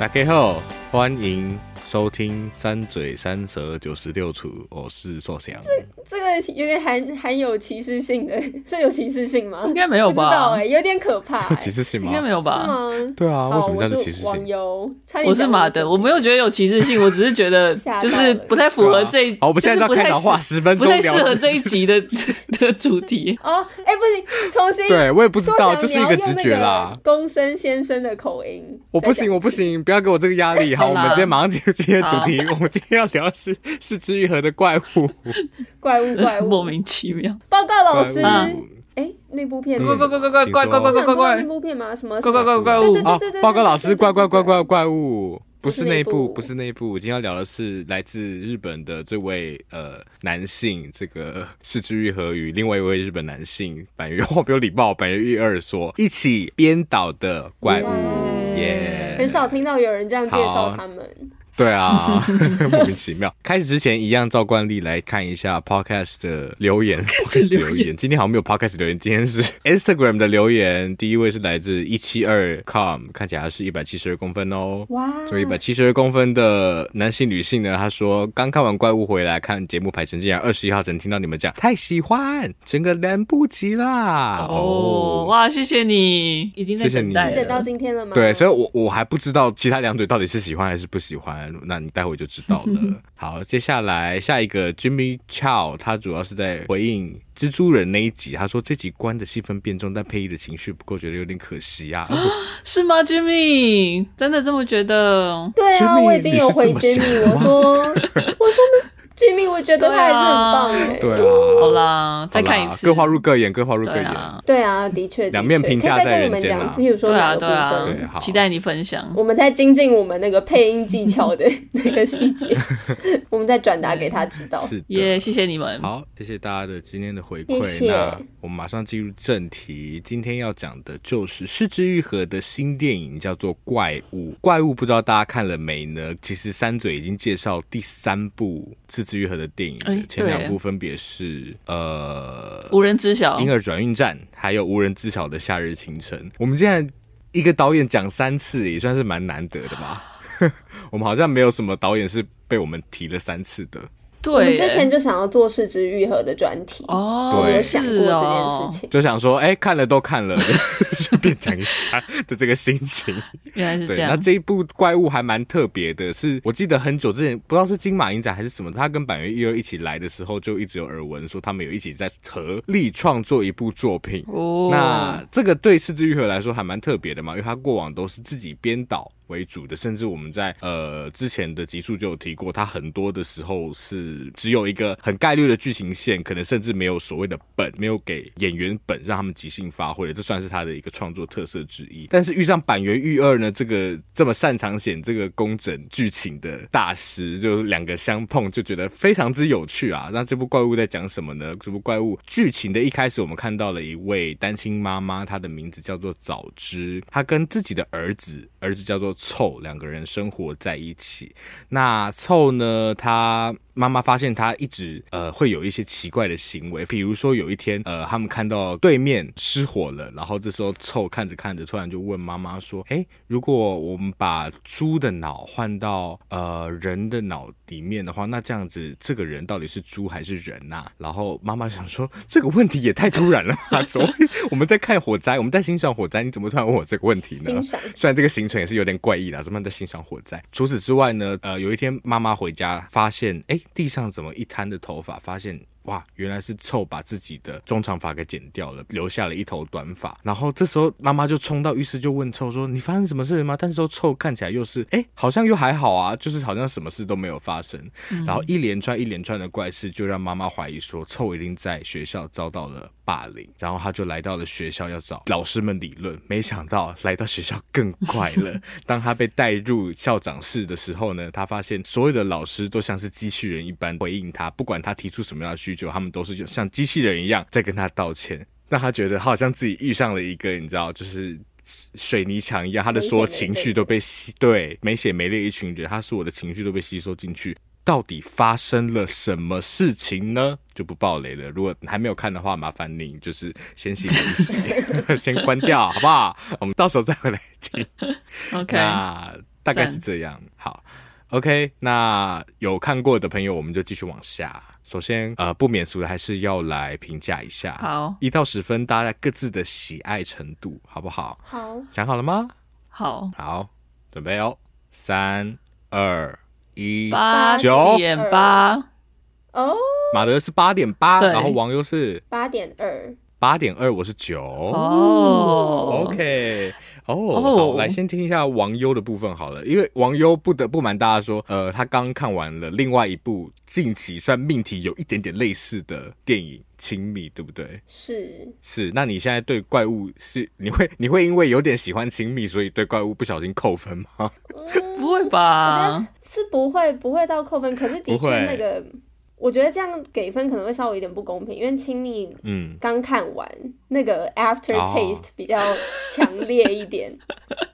大家好，欢迎。收听三嘴三舌九十六处，我是硕翔。这这个有点含含有歧视性的，这有歧视性吗？应该没有吧？不知道哎、欸，有点可怕、欸。歧视性吗？应该没有吧？是吗？对啊，为什么这样子歧视性？网友，我是马德，我没有觉得有歧视性，我只是觉得 就是不太符合这一。好，我们现在要开场话十分钟，不太适合这一集的的主题。哦，哎、欸，不行，重新。对我也不知道，就是一个直觉啦。公森先生的口音，我不行，我不行，不要给我这个压力。好，我们今天马上进入今天的主题。我们今天要聊的是是枝裕和的怪物，怪物怪物莫名其妙。报告老师，哎，那部片，怪怪怪怪怪怪怪怪怪怪，那部片吗？什么怪怪怪怪物？哦，报告老师，怪怪怪怪怪物，不是那部，不是那部。我今天要聊的是来自日本的这位呃男性，这个是枝裕和与另外一位日本男性坂元，我没有礼貌，坂元裕二所一起编导的怪物，耶，很少听到有人这样介绍他们。对啊，莫名其妙。开始之前，一样照惯例来看一下 podcast 的留言。留言，今天好像没有 podcast 留言，今天是 Instagram 的留言。第一位是来自一七二 com，看起来是一百七十二公分哦。哇！这位一百七十二公分的男性、女性呢？他说刚看完怪物回来，看节目排成，竟然二十一号才能听到你们讲，太喜欢，整个来不及啦！哦，哇，谢谢你，已经在等待等到今天了吗？对，所以我我还不知道其他两队到底是喜欢还是不喜欢。那你待会就知道了。好，接下来下一个 Jimmy Chow，他主要是在回应蜘蛛人那一集。他说这集关的戏份变重，但配音的情绪不够，觉得有点可惜啊。是吗，Jimmy？真的这么觉得？对啊，Jimmy, 我已经有回 Jimmy，我说，我说。Jimmy，我觉得他还是很棒哎。对啊，好啦，再看一次。各花入各眼，各花入各眼。对啊，的确。两面评价在人间啊。譬如说哪个部分？对啊，对啊。期待你分享。我们在精进我们那个配音技巧的那个细节，我们再转达给他知道。是耶，谢谢你们。好，谢谢大家的今天的回馈。那我们马上进入正题，今天要讲的就是是枝裕和的新电影，叫做《怪物》。怪物不知道大家看了没呢？其实三嘴已经介绍第三部是。枝裕和的电影，欸、前两部分别是呃无人知晓、婴儿转运站，还有无人知晓的夏日清晨。我们现在一个导演讲三次，也算是蛮难得的吧？我们好像没有什么导演是被我们提了三次的。对，我们之前就想要做四肢愈合的专题哦，有，想过这件事情，就想说，哎、欸，看了都看了，顺便讲一下的这个心情。原来是这样。那这一部怪物还蛮特别的是，是我记得很久之前，不知道是金马影展还是什么，他跟板垣一二一起来的时候，就一直有耳闻说他们有一起在合力创作一部作品。哦，那这个对四肢愈合来说还蛮特别的嘛，因为他过往都是自己编导。为主的，甚至我们在呃之前的集数就有提过，他很多的时候是只有一个很概率的剧情线，可能甚至没有所谓的本，没有给演员本让他们即兴发挥的，这算是他的一个创作特色之一。但是遇上坂元裕二呢，这个这么擅长写这个工整剧情的大师，就两个相碰就觉得非常之有趣啊。那这部怪物在讲什么呢？这部怪物剧情的一开始，我们看到了一位单亲妈妈，她的名字叫做早知，她跟自己的儿子，儿子叫做。凑两个人生活在一起，那凑呢？他。妈妈发现他一直呃会有一些奇怪的行为，比如说有一天呃他们看到对面失火了，然后这时候臭看着看着，突然就问妈妈说：“哎，如果我们把猪的脑换到呃人的脑里面的话，那这样子这个人到底是猪还是人呐？”然后妈妈想说这个问题也太突然了吧？怎么我们在看火灾，我们在欣赏火灾，你怎么突然问我这个问题呢？虽然这个行程也是有点怪异的，怎么在欣赏火灾？除此之外呢，呃有一天妈妈回家发现哎。地上怎么一滩的头发？发现。哇，原来是臭把自己的中长发给剪掉了，留下了一头短发。然后这时候妈妈就冲到浴室就问臭说：“你发生什么事了吗？”但是说臭看起来又是哎，好像又还好啊，就是好像什么事都没有发生。嗯、然后一连串一连串的怪事，就让妈妈怀疑说臭一定在学校遭到了霸凌，然后他就来到了学校要找老师们理论，没想到来到学校更快了。当他被带入校长室的时候呢，他发现所有的老师都像是机器人一般回应他，不管他提出什么样的需求，他们都是就像机器人一样在跟他道歉。让他觉得他好像自己遇上了一个你知道，就是水泥墙一样，他的所有情绪都被吸，对，没血没泪一群人，他所有的情绪都被吸收进去。到底发生了什么事情呢？就不爆雷了。如果还没有看的话，麻烦你就是先洗一洗，先关掉，好不好？我们到时候再回来听。OK，那大概是这样。好，OK，那有看过的朋友，我们就继续往下。首先，呃，不免俗的还是要来评价一下。好，一到十分，大家各自的喜爱程度，好不好？好，想好了吗？好，好，准备哦，三二。一八九点八。哦，马德是八点八，然后王优是八点二，八点二，我是九。哦，OK，哦、oh, oh.，好，来先听一下王优的部分好了，因为王优不得不瞒大家说，呃，他刚看完了另外一部近期算命题有一点点类似的电影。亲密对不对？是是，那你现在对怪物是你会你会因为有点喜欢亲密，所以对怪物不小心扣分吗？嗯、不会吧？是不会不会到扣分，可是的确那个，我觉得这样给分可能会稍微有点不公平，因为亲密嗯刚看完、嗯、那个 after taste 比较强烈一点，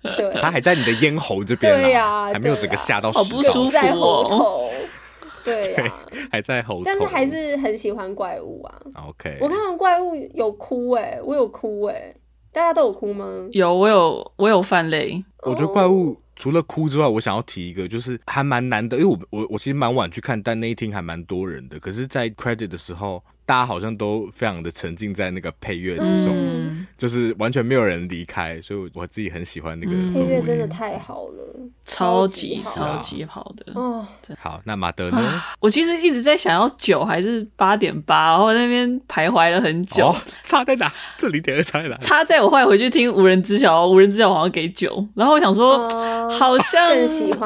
哦、对，他还在你的咽喉这边，对呀、啊，还没有整个下到好不舒服哦。对呀、啊，还在喉头，但是还是很喜欢怪物啊。OK，我看到怪物有哭哎、欸，我有哭哎、欸，大家都有哭吗？有，我有，我有泛泪。我觉得怪物除了哭之外，我想要提一个，就是还蛮难的，因为我我我其实蛮晚去看，但那一天还蛮多人的。可是，在 credit 的时候，大家好像都非常的沉浸在那个配乐之中。嗯就是完全没有人离开，所以我自己很喜欢那个配乐，真的太好了，超级超级好的哦。好，那马德呢？我其实一直在想要九还是八点八，然后那边徘徊了很久。哦，差在哪？这零点二差在哪？差在我后来回去听无人知晓，无人知晓好像给九，然后我想说，好像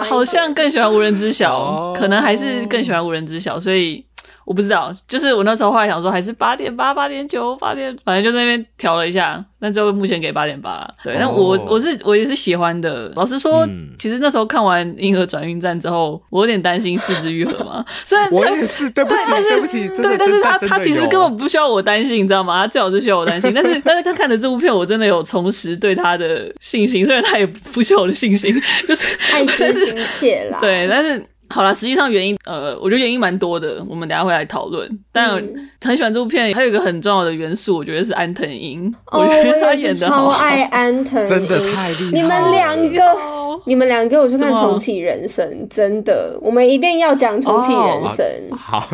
好像更喜欢无人知晓，可能还是更喜欢无人知晓，所以。我不知道，就是我那时候后来想说，还是八点八、八点九、八点，反正就在那边调了一下，那最后目前给八点八。对，那、oh. 我我是我也是喜欢的。老实说，嗯、其实那时候看完《银河转运站》之后，我有点担心四肢愈合嘛。虽然我也是，对不起，对，不起，对，但是他他其实根本不需要我担心，你知道吗？他最好是需要我担心。但是但是他看的这部片，我真的有重拾对他的信心，虽然他也不需要我的信心，就是爱之深切啦。对，但是。好了，实际上原因，呃，我觉得原因蛮多的，我们等下会来讨论。但很喜欢这部片，还有一个很重要的元素，我觉得是安藤英。哦，我觉得他演的好，超爱安藤樱，真的太厉害了。你们两个。你们两个我去看重启人生，真的，我们一定要讲重启人生。Oh, 好，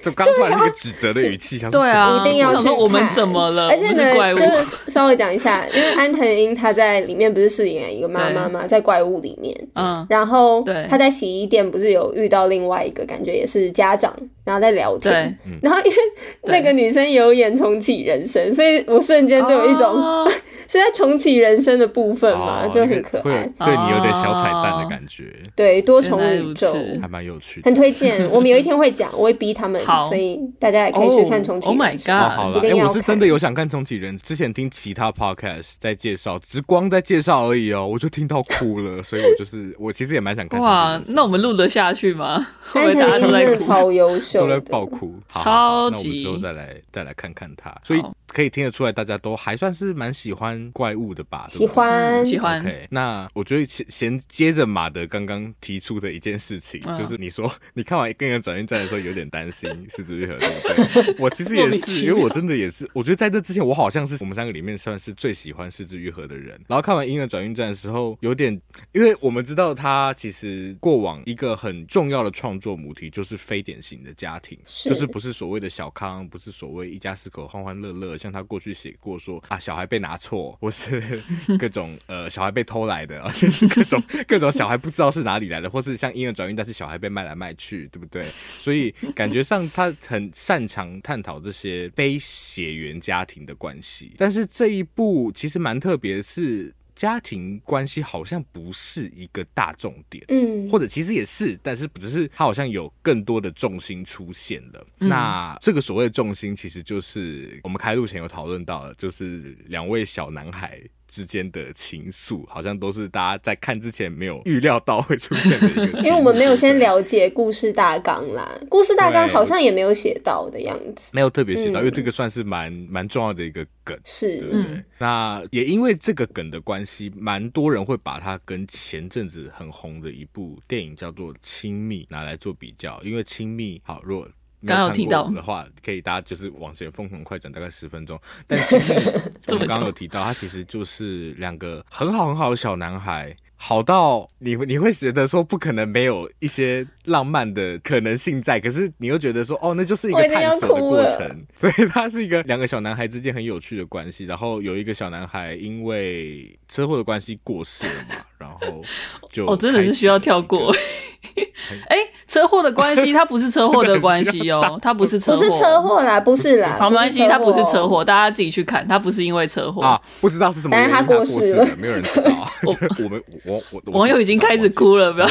就刚突然那个指责的语气，想 对啊，一定要去看。我们怎么了？而且呢，就是稍微讲一下，因为安藤英她在里面不是饰演一个妈妈吗？在怪物里面，嗯，然后她在洗衣店不是有遇到另外一个感觉也是家长，然后在聊天，然后因为那个女生有演重启人生，所以我瞬间都有一种、oh. 是在重启人生的部分嘛，oh, 就很可爱，对你有点小彩蛋的感觉，对，多重宇宙还蛮有趣，很推荐。我们有一天会讲，我会逼他们，所以大家也可以去看重启。Oh my god！好了，哎，我是真的有想看重启人。之前听其他 podcast 在介绍，只光在介绍而已哦，我就听到哭了，所以我就是 我其实也蛮想看。哇，那我们录得下去吗？安藤樱真的超优秀，都在爆哭，超级。那我们之后再来再来看看他，所以。可以听得出来，大家都还算是蛮喜欢怪物的吧？喜欢，喜欢。OK，那我觉得先先接着马德刚刚提出的一件事情，嗯、就是你说你看完《婴儿转运站》的时候有点担心是枝裕和，对不对？我其实也是，因为我真的也是，我觉得在这之前，我好像是我们三个里面算是最喜欢是枝裕和的人。然后看完《婴儿转运站》的时候，有点，因为我们知道他其实过往一个很重要的创作母题就是非典型的家庭，是就是不是所谓的小康，不是所谓一家四口欢欢乐乐。像他过去写过说啊，小孩被拿错，或是各种呃小孩被偷来的，而且是各种 各种小孩不知道是哪里来的，或是像婴儿转运，但是小孩被卖来卖去，对不对？所以感觉上他很擅长探讨这些非血缘家庭的关系。但是这一部其实蛮特别的是。家庭关系好像不是一个大重点，嗯，或者其实也是，但是只是他好像有更多的重心出现了。嗯、那这个所谓的重心，其实就是我们开录前有讨论到的，就是两位小男孩。之间的情愫，好像都是大家在看之前没有预料到会出现的一个，因为我们没有先了解故事大纲啦，故事大纲好像也没有写到的样子，没有特别写到，嗯、因为这个算是蛮蛮重要的一个梗，是，对不对？嗯、那也因为这个梗的关系，蛮多人会把它跟前阵子很红的一部电影叫做《亲密》拿来做比较，因为《亲密》好，如果刚刚有提到的话，可以大家就是往前疯狂快转大概十分钟。但其实 我们刚刚有提到，他其实就是两个很好很好的小男孩，好到你你会觉得说不可能没有一些浪漫的可能性在，可是你又觉得说哦，那就是一个探索的过程。所以他是一个两个小男孩之间很有趣的关系。然后有一个小男孩因为车祸的关系过世了嘛，然后就哦，真的是需要跳过。哎，车祸的关系，它不是车祸的关系哦，它不是车祸，不是车祸啦，不是啦，好，没关系，它不是车祸，大家自己去看，它不是因为车祸啊，不知道是什么原因他过世了，没有人知道。我我们我我网友已经开始哭了，不要，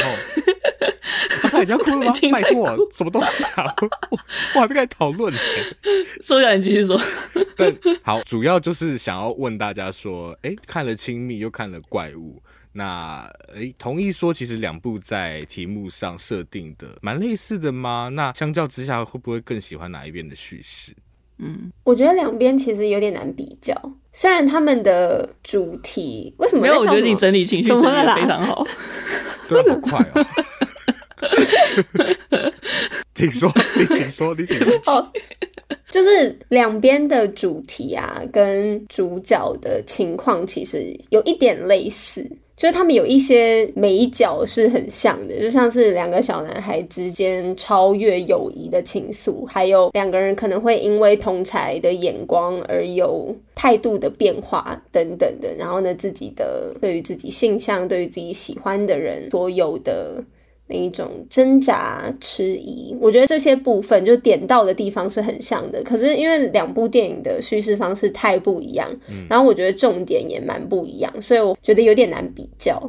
他已经哭了吗？拜托，什么东西啊？我我还没开始讨论呢。说下你继续说。但，好，主要就是想要问大家说，哎，看了亲密又看了怪物。那诶，同意说其实两部在题目上设定的蛮类似的吗？那相较之下，会不会更喜欢哪一边的叙事？嗯，我觉得两边其实有点难比较。虽然他们的主题为什么？没有，我觉得你整理情绪整理非常好。对，好快哦。请说，你请说，你请说。就是两边的主题啊，跟主角的情况其实有一点类似。就是他们有一些美角是很像的，就像是两个小男孩之间超越友谊的情愫，还有两个人可能会因为同才的眼光而有态度的变化等等的。然后呢，自己的对于自己性向、对于自己喜欢的人所有的。那一种挣扎、迟疑，我觉得这些部分就点到的地方是很像的。可是因为两部电影的叙事方式太不一样，嗯，然后我觉得重点也蛮不一样，所以我觉得有点难比较。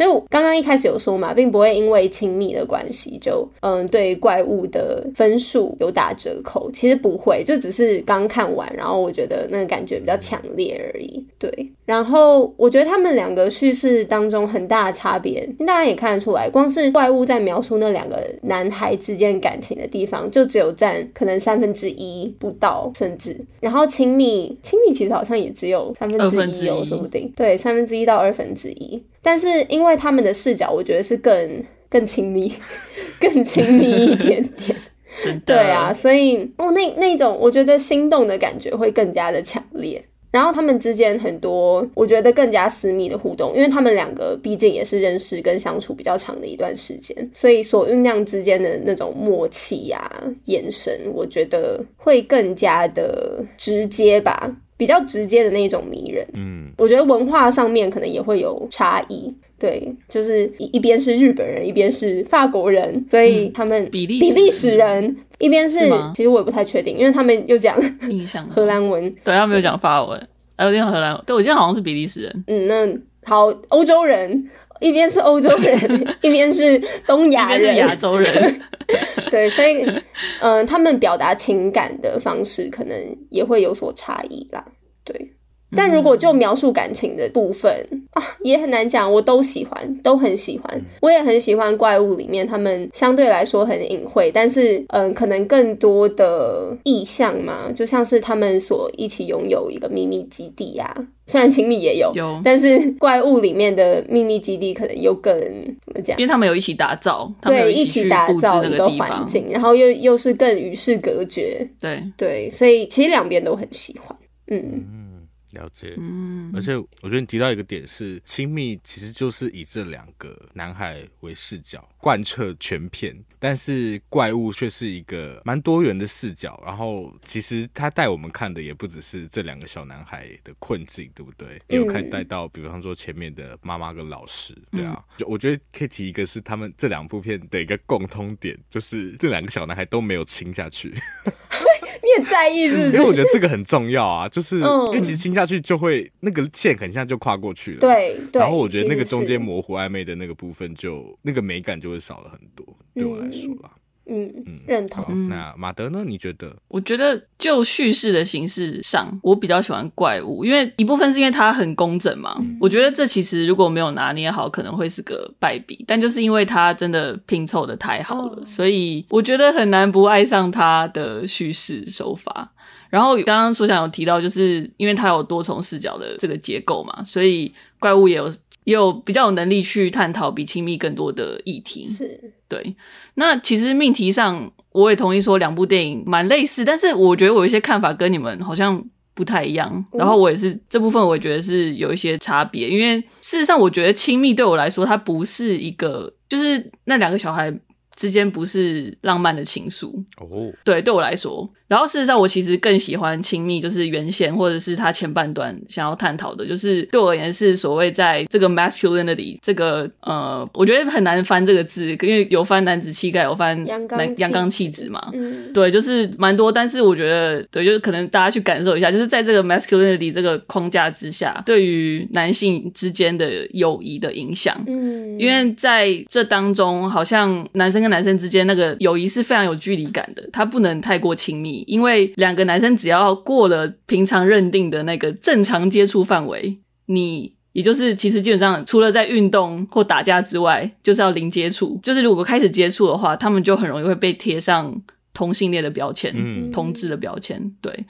所以我刚刚一开始有说嘛，并不会因为亲密的关系就嗯对怪物的分数有打折扣，其实不会，就只是刚看完，然后我觉得那个感觉比较强烈而已。对，然后我觉得他们两个叙事当中很大的差别，因大家也看得出来，光是怪物在描述那两个男孩之间感情的地方，就只有占可能三分之一不到，甚至然后亲密亲密其实好像也只有三分之一哦，说不定对三分之一到二分之一。但是因为他们的视角，我觉得是更更亲密，更亲密一点点。真的。对啊，所以哦，那那种我觉得心动的感觉会更加的强烈。然后他们之间很多我觉得更加私密的互动，因为他们两个毕竟也是认识跟相处比较长的一段时间，所以所酝酿之间的那种默契呀、啊、眼神，我觉得会更加的直接吧。比较直接的那种迷人，嗯，我觉得文化上面可能也会有差异，对，就是一一边是日本人，一边是法国人，所以他们比利比利时人，一边是，是其实我也不太确定，因为他们又讲印象 荷兰文，对，他们有讲法文，还有讲荷兰文，对，我记得好像是比利时人，嗯，那好，欧洲人。一边是欧洲人，一边是东亚人，亚洲人，对，所以，嗯、呃，他们表达情感的方式可能也会有所差异啦，对。但如果就描述感情的部分啊，也很难讲。我都喜欢，都很喜欢。我也很喜欢怪物里面他们相对来说很隐晦，但是嗯、呃，可能更多的意象嘛，就像是他们所一起拥有一个秘密基地呀、啊。虽然情侣也有，有，但是 怪物里面的秘密基地可能又更怎么讲？因为他们有一起打造，对，一起打造一个环境，然后又又是更与世隔绝。对对，所以其实两边都很喜欢。嗯。了解，嗯，而且我觉得你提到一个点是亲密，其实就是以这两个男孩为视角贯彻全片，但是怪物却是一个蛮多元的视角。然后其实他带我们看的也不只是这两个小男孩的困境，对不对？也有看带到，比方说前面的妈妈跟老师，对啊。就我觉得可以提一个是他们这两部片的一个共通点，就是这两个小男孩都没有亲下去。你也在意是不是？因为我觉得这个很重要啊，就是因为其实亲下去就会那个线很像就跨过去了，对。对。然后我觉得那个中间模糊暧昧的那个部分就，就那个美感就会少了很多，对我来说啦。嗯嗯嗯，认同。那马德呢？你觉得？我觉得就叙事的形式上，我比较喜欢怪物，因为一部分是因为它很工整嘛。嗯、我觉得这其实如果没有拿捏好，可能会是个败笔。但就是因为它真的拼凑的太好了，哦、所以我觉得很难不爱上它的叙事手法。然后刚刚所想有提到，就是因为它有多重视角的这个结构嘛，所以怪物也有。也有比较有能力去探讨比亲密更多的议题，是对。那其实命题上，我也同意说两部电影蛮类似，但是我觉得我有一些看法跟你们好像不太一样。嗯、然后我也是这部分，我也觉得是有一些差别，因为事实上，我觉得亲密对我来说，它不是一个，就是那两个小孩之间不是浪漫的情愫哦。对，对我来说。然后事实上，我其实更喜欢亲密，就是原先或者是他前半段想要探讨的，就是对我而言是所谓在这个 masculinity 这个呃，我觉得很难翻这个字，因为有翻男子气概，有翻阳刚阳刚气质嘛，嗯，对，就是蛮多。但是我觉得，对，就是可能大家去感受一下，就是在这个 masculinity 这个框架之下，对于男性之间的友谊的影响，嗯，因为在这当中，好像男生跟男生之间那个友谊是非常有距离感的，他不能太过亲密。因为两个男生只要过了平常认定的那个正常接触范围，你也就是其实基本上除了在运动或打架之外，就是要零接触。就是如果开始接触的话，他们就很容易会被贴上同性恋的标签，嗯，同志的标签，对。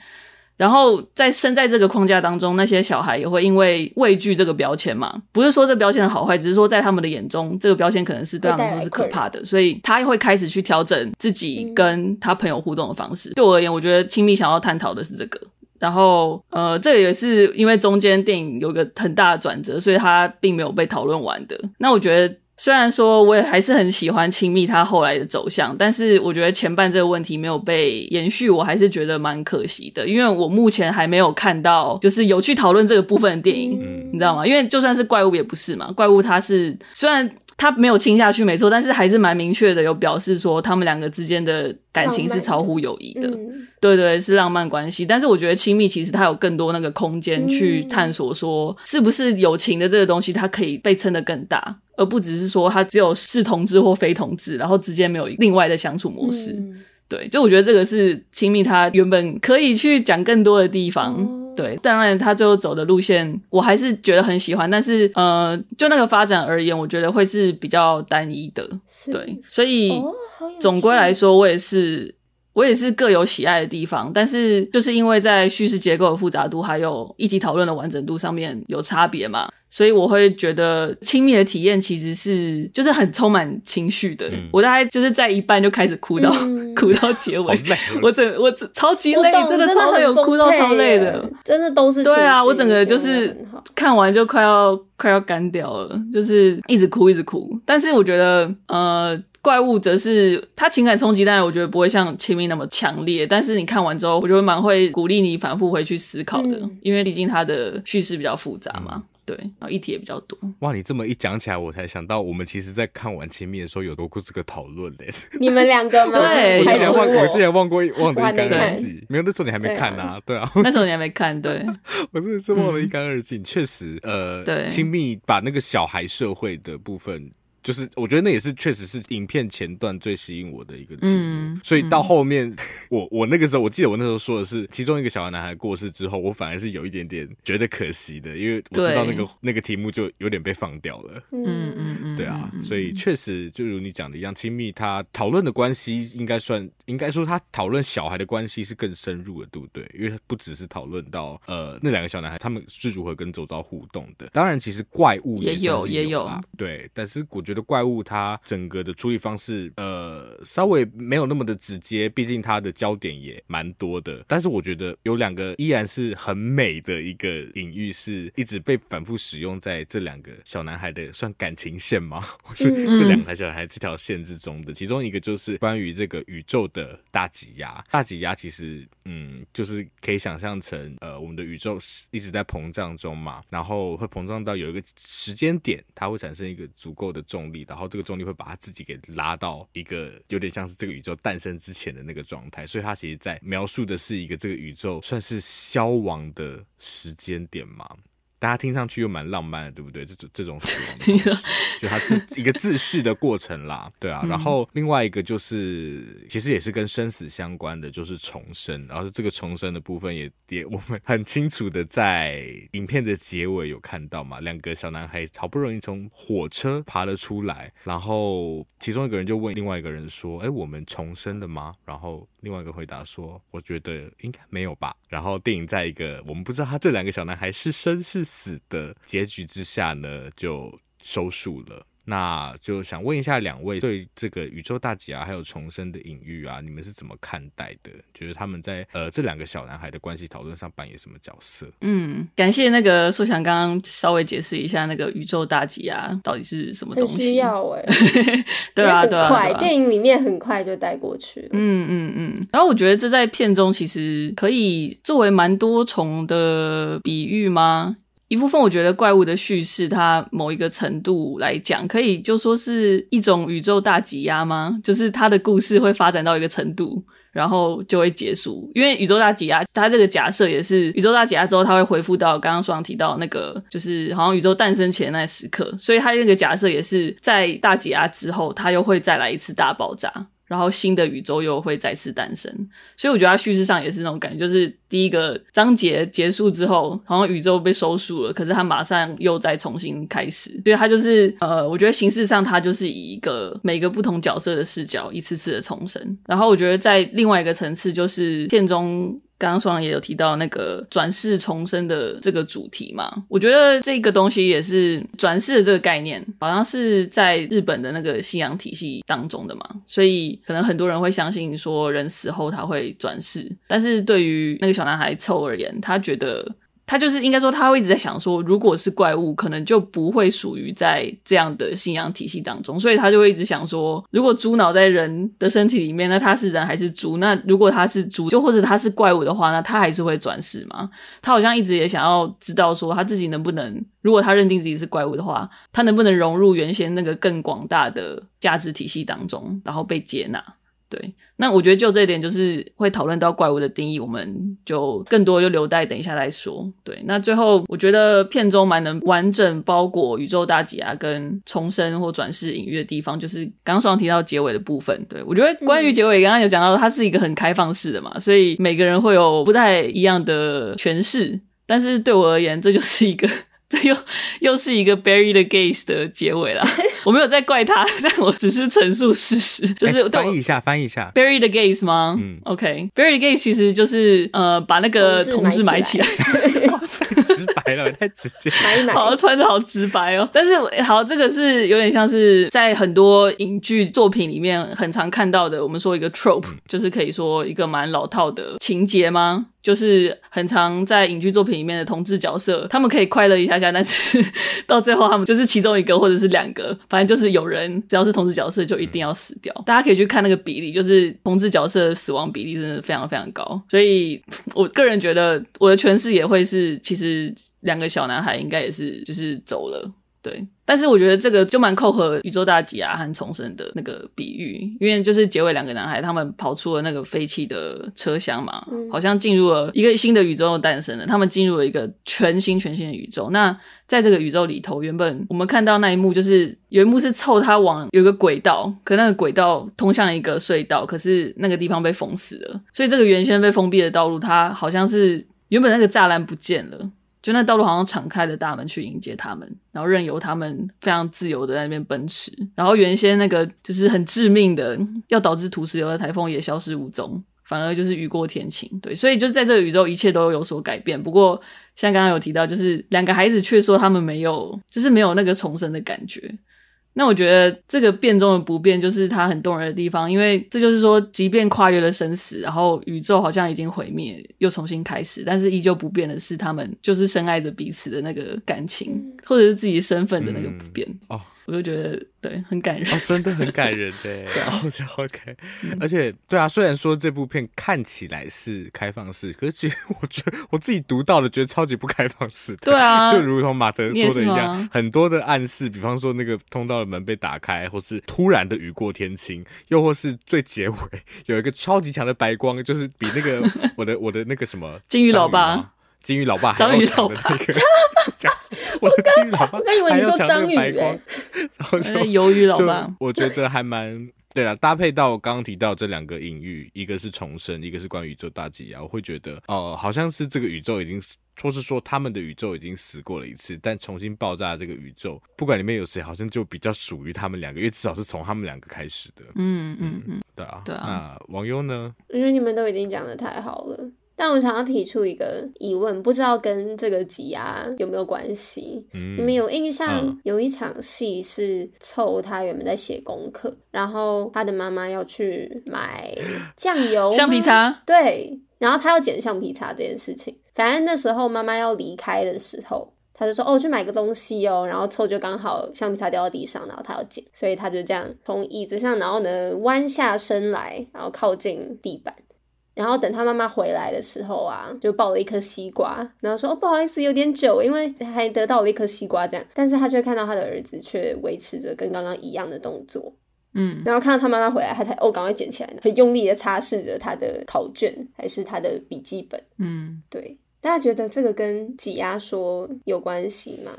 然后在生在这个框架当中，那些小孩也会因为畏惧这个标签嘛，不是说这标签的好坏，只是说在他们的眼中，这个标签可能是对他们来说是可怕的，所以他会开始去调整自己跟他朋友互动的方式。嗯、对我而言，我觉得亲密想要探讨的是这个。然后，呃，这也是因为中间电影有个很大的转折，所以他并没有被讨论完的。那我觉得。虽然说我也还是很喜欢亲密他后来的走向，但是我觉得前半这个问题没有被延续，我还是觉得蛮可惜的，因为我目前还没有看到就是有去讨论这个部分的电影，嗯、你知道吗？因为就算是怪物也不是嘛，怪物它是虽然。他没有亲下去，没错，但是还是蛮明确的，有表示说他们两个之间的感情是超乎友谊的，嗯、对对，是浪漫关系。但是我觉得亲密其实它有更多那个空间去探索，说是不是友情的这个东西，它可以被撑得更大，而不只是说他只有是同志或非同志，然后之间没有另外的相处模式。嗯、对，就我觉得这个是亲密，他原本可以去讲更多的地方。嗯对，当然他最后走的路线，我还是觉得很喜欢。但是，呃，就那个发展而言，我觉得会是比较单一的。对，所以、哦、总归来说，我也是，我也是各有喜爱的地方。但是，就是因为在叙事结构的复杂度，还有议题讨论的完整度上面有差别嘛。所以我会觉得亲密的体验其实是就是很充满情绪的。嗯、我大概就是在一半就开始哭到、嗯、哭到结尾，我整我超级累，真的超累，有哭到超累的，真的都是。对啊，我整个就是看完就快要快要干掉了，就是一直哭一直哭。但是我觉得呃，怪物则是它情感冲击，当然我觉得不会像亲密那么强烈。但是你看完之后，我觉得蛮会鼓励你反复回去思考的，嗯、因为毕竟它的叙事比较复杂嘛。嗯对，然后议题也比较多。哇，你这么一讲起来，我才想到，我们其实，在看完《亲密》的时候，有多过这个讨论嘞。你们两个吗？对，我之前忘，我之前忘过，忘得一干二净。没有，那时候你还没看啊。对啊，那时候你还没看。对，我真的是忘得一干二净。确实，呃，对，《亲密》把那个小孩社会的部分。就是我觉得那也是确实是影片前段最吸引我的一个节目，嗯、所以到后面、嗯、我我那个时候我记得我那时候说的是其中一个小男孩过世之后，我反而是有一点点觉得可惜的，因为我知道那个那个题目就有点被放掉了。嗯嗯嗯，对啊，所以确实就如你讲的一样，亲密他讨论的关系应该算应该说他讨论小孩的关系是更深入的，对不对？因为他不只是讨论到呃那两个小男孩他们是如何跟周遭互动的，当然其实怪物也，有，也有也有对，但是我觉得。觉得怪物它整个的处理方式，呃，稍微没有那么的直接，毕竟它的焦点也蛮多的。但是我觉得有两个依然是很美的一个隐喻，是一直被反复使用在这两个小男孩的算感情线吗？或是这两个小孩这条线之中的？其中一个就是关于这个宇宙的大挤压。大挤压其实，嗯，就是可以想象成，呃，我们的宇宙一直在膨胀中嘛，然后会膨胀到有一个时间点，它会产生一个足够的重。重力，然后这个重力会把他自己给拉到一个有点像是这个宇宙诞生之前的那个状态，所以他其实在描述的是一个这个宇宙算是消亡的时间点嘛。大家听上去又蛮浪漫的，对不对？这种这种死亡就它自一个自噬的过程啦，对啊。然后另外一个就是，其实也是跟生死相关的，就是重生。然后这个重生的部分也也我们很清楚的在影片的结尾有看到嘛，两个小男孩好不容易从火车爬了出来，然后其中一个人就问另外一个人说：“哎，我们重生了吗？”然后另外一个回答说：“我觉得应该没有吧。”然后电影在一个我们不知道他这两个小男孩是生是死的结局之下呢，就收束了。那就想问一下两位，对这个宇宙大挤压还有重生的隐喻啊，你们是怎么看待的？觉得他们在呃这两个小男孩的关系讨论上扮演什么角色？嗯，感谢那个苏翔刚刚稍微解释一下那个宇宙大挤压到底是什么东西。需要哎，对啊，对啊，快，电影里面很快就带过去了。嗯嗯嗯。然后我觉得这在片中其实可以作为蛮多重的比喻吗？一部分我觉得怪物的叙事，它某一个程度来讲，可以就说是一种宇宙大挤压吗？就是它的故事会发展到一个程度，然后就会结束。因为宇宙大挤压，它这个假设也是宇宙大挤压之后，它会恢复到刚刚书上提到那个，就是好像宇宙诞生前那时刻，所以它那个假设也是在大挤压之后，它又会再来一次大爆炸。然后新的宇宙又会再次诞生，所以我觉得它叙事上也是那种感觉，就是第一个章节结束之后，好像宇宙被收束了，可是它马上又再重新开始，所以它就是呃，我觉得形式上它就是以一个每个不同角色的视角一次次的重生。然后我觉得在另外一个层次，就是片中。刚刚双也有提到那个转世重生的这个主题嘛，我觉得这个东西也是转世的这个概念，好像是在日本的那个信仰体系当中的嘛，所以可能很多人会相信说人死后他会转世，但是对于那个小男孩凑而言，他觉得。他就是应该说，他会一直在想说，如果是怪物，可能就不会属于在这样的信仰体系当中，所以他就会一直想说，如果猪脑在人的身体里面，那他是人还是猪？那如果他是猪，就或者他是怪物的话，那他还是会转世吗？他好像一直也想要知道说，他自己能不能，如果他认定自己是怪物的话，他能不能融入原先那个更广大的价值体系当中，然后被接纳？对，那我觉得就这一点，就是会讨论到怪物的定义，我们就更多就留待等一下来说。对，那最后我觉得片中蛮能完整包裹宇宙大挤压跟重生或转世隐喻的地方，就是刚刚双提到结尾的部分。对，我觉得关于结尾，刚刚有讲到，它是一个很开放式的嘛，所以每个人会有不太一样的诠释。但是对我而言，这就是一个。这又又是一个 bury the gays 的结尾了，我没有在怪他，但我只是陈述事实，就是、欸、翻译一下，翻译一下 bury the gays 吗？嗯，OK，bury、okay. the gays 其实就是呃把那个同事埋起来，太直白了，太直接，好穿的好直白哦。但是好，这个是有点像是在很多影剧作品里面很常看到的，我们说一个 trope，、嗯、就是可以说一个蛮老套的情节吗？就是很常在影剧作品里面的同志角色，他们可以快乐一下下，但是 到最后他们就是其中一个或者是两个，反正就是有人只要是同志角色就一定要死掉。大家可以去看那个比例，就是同志角色的死亡比例真的非常非常高。所以我个人觉得我的诠释也会是，其实两个小男孩应该也是就是走了。对，但是我觉得这个就蛮扣合宇宙大挤压和重生的那个比喻，因为就是结尾两个男孩他们跑出了那个废弃的车厢嘛，嗯、好像进入了一个新的宇宙诞生了，他们进入了一个全新全新的宇宙。那在这个宇宙里头，原本我们看到那一幕就是有一幕是凑他往有一个轨道，可那个轨道通向一个隧道，可是那个地方被封死了，所以这个原先被封闭的道路，它好像是原本那个栅栏不见了。就那道路好像敞开了大门去迎接他们，然后任由他们非常自由的在那边奔驰。然后原先那个就是很致命的，要导致土石流的台风也消失无踪，反而就是雨过天晴。对，所以就在这个宇宙，一切都有所改变。不过像刚刚有提到，就是两个孩子却说他们没有，就是没有那个重生的感觉。那我觉得这个变中的不变就是它很动人的地方，因为这就是说，即便跨越了生死，然后宇宙好像已经毁灭，又重新开始，但是依旧不变的是他们就是深爱着彼此的那个感情，或者是自己身份的那个不变。嗯、哦，我就觉得对，很感人，哦，真的很感人 对，然后就 OK，而且对啊，虽然说这部片看起来是开放式，可是其实我觉得我自己读到的觉得超级不开放式的，对啊，就如同马德说的一样，很多的暗示，比方说那个通道的门被打开，或是突然的雨过天晴，又或是最结尾有一个超级强的白光，就是比那个 我的我的那个什么金鱼老爸。金鱼老爸还要强的那个，我的金鱼老爸，我刚以为你说章鱼哎，然后就鱿鱼老爸，我觉得还蛮对了。搭配到我刚刚提到这两个隐喻，一个是重生，一个是关于宇宙大挤压，我会觉得哦、呃，好像是这个宇宙已经，或是说他们的宇宙已经死过了一次，但重新爆炸的这个宇宙，不管里面有谁，好像就比较属于他们两个，因为至少是从他们两个开始的。嗯嗯嗯，对啊，对啊。那王优呢？我觉得你们都已经讲的太好了。但我想要提出一个疑问，不知道跟这个挤压有没有关系？嗯，你们有印象有一场戏是凑他原本在写功课，然后他的妈妈要去买酱油、橡皮擦，对，然后他要捡橡皮擦这件事情。反正那时候妈妈要离开的时候，他就说：“哦，去买个东西哦。”然后凑就刚好橡皮擦掉到地上，然后他要捡，所以他就这样从椅子上，然后呢弯下身来，然后靠近地板。然后等他妈妈回来的时候啊，就抱了一颗西瓜，然后说：“哦，不好意思，有点久，因为还得到了一颗西瓜这样。”但是他却看到他的儿子却维持着跟刚刚一样的动作，嗯，然后看到他妈妈回来，他才哦，赶快捡起来，很用力的擦拭着他的考卷还是他的笔记本，嗯，对，大家觉得这个跟挤压说有关系吗？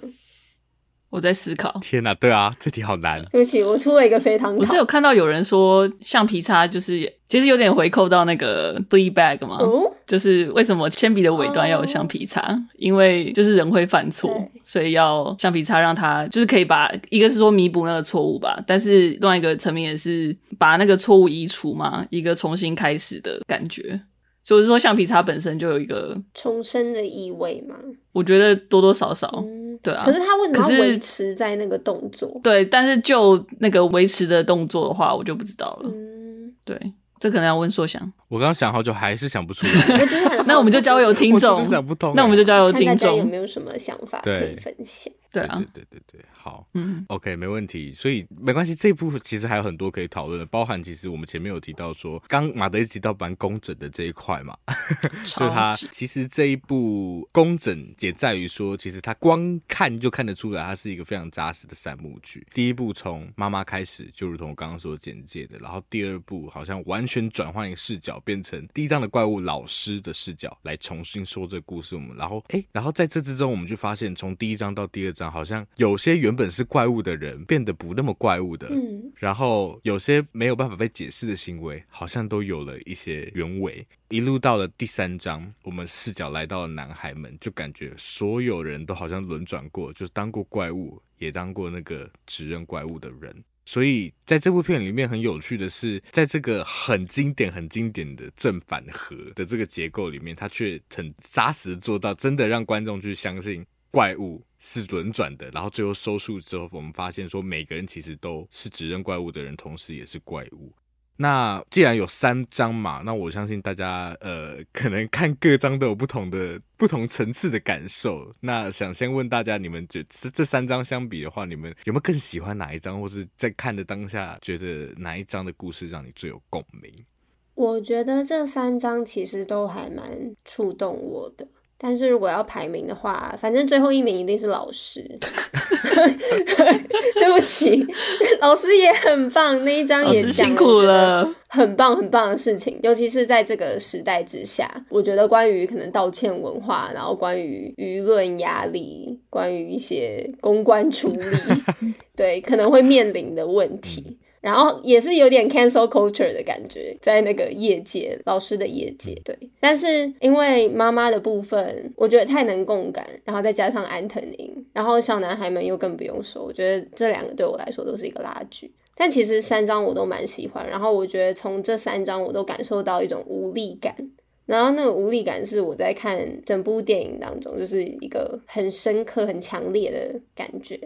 我在思考。天哪，对啊，这题好难。对不起，我出了一个随堂考。我是有看到有人说橡皮擦就是其实有点回扣到那个 Fleabag 嘛，哦，就是为什么铅笔的尾端要有橡皮擦？哦，因为就是人会犯错，所以要橡皮擦让它就是可以把一个是说弥补那个错误吧，但是另外一个层面也是把那个错误移除嘛，一个重新开始的感觉。所以我是说橡皮擦本身就有一个重生的意味嘛？我觉得多多少少。嗯对啊，可是他为什么要维持在那个动作？对，但是就那个维持的动作的话，我就不知道了。嗯，对，这可能要问硕翔。我刚刚想好久，还是想不出来。那我们就交由听众。想不通。那我们就交由听众。有没有什么想法可以分享？对啊，对对对对，好，嗯，OK，没问题。所以没关系，这一部其实还有很多可以讨论的，包含其实我们前面有提到说，刚马德一提到蛮工整的这一块嘛，就他其实这一部工整也在于说，其实他光看就看得出来，它是一个非常扎实的三幕剧。第一部从妈妈开始，就如同我刚刚说简介的，然后第二部好像完全转换一个视角，变成第一章的怪物老师的视角来重新说这个故事。我们然后哎，然后在这之中，我们就发现从第一章到第二章。好像有些原本是怪物的人变得不那么怪物的，嗯，然后有些没有办法被解释的行为，好像都有了一些原委。一路到了第三章，我们视角来到了男孩们，就感觉所有人都好像轮转过，就是当过怪物，也当过那个指认怪物的人。所以在这部片里面很有趣的是，在这个很经典、很经典的正反合的这个结构里面，他却很扎实做到，真的让观众去相信。怪物是轮转的，然后最后收束之后，我们发现说每个人其实都是指认怪物的人，同时也是怪物。那既然有三章嘛，那我相信大家呃，可能看各章都有不同的、不同层次的感受。那想先问大家，你们觉得这三章相比的话，你们有没有更喜欢哪一章，或是在看的当下觉得哪一章的故事让你最有共鸣？我觉得这三章其实都还蛮触动我的。但是如果要排名的话，反正最后一名一定是老师。对不起，老师也很棒，那一章也辛苦了，很棒很棒的事情。尤其是在这个时代之下，我觉得关于可能道歉文化，然后关于舆论压力，关于一些公关处理，对，可能会面临的问题。然后也是有点 cancel culture 的感觉，在那个业界，老师的业界，对。但是因为妈妈的部分，我觉得太能共感，然后再加上安藤樱，然后小男孩们又更不用说，我觉得这两个对我来说都是一个拉锯。但其实三章我都蛮喜欢，然后我觉得从这三章我都感受到一种无力感，然后那个无力感是我在看整部电影当中，就是一个很深刻、很强烈的感觉。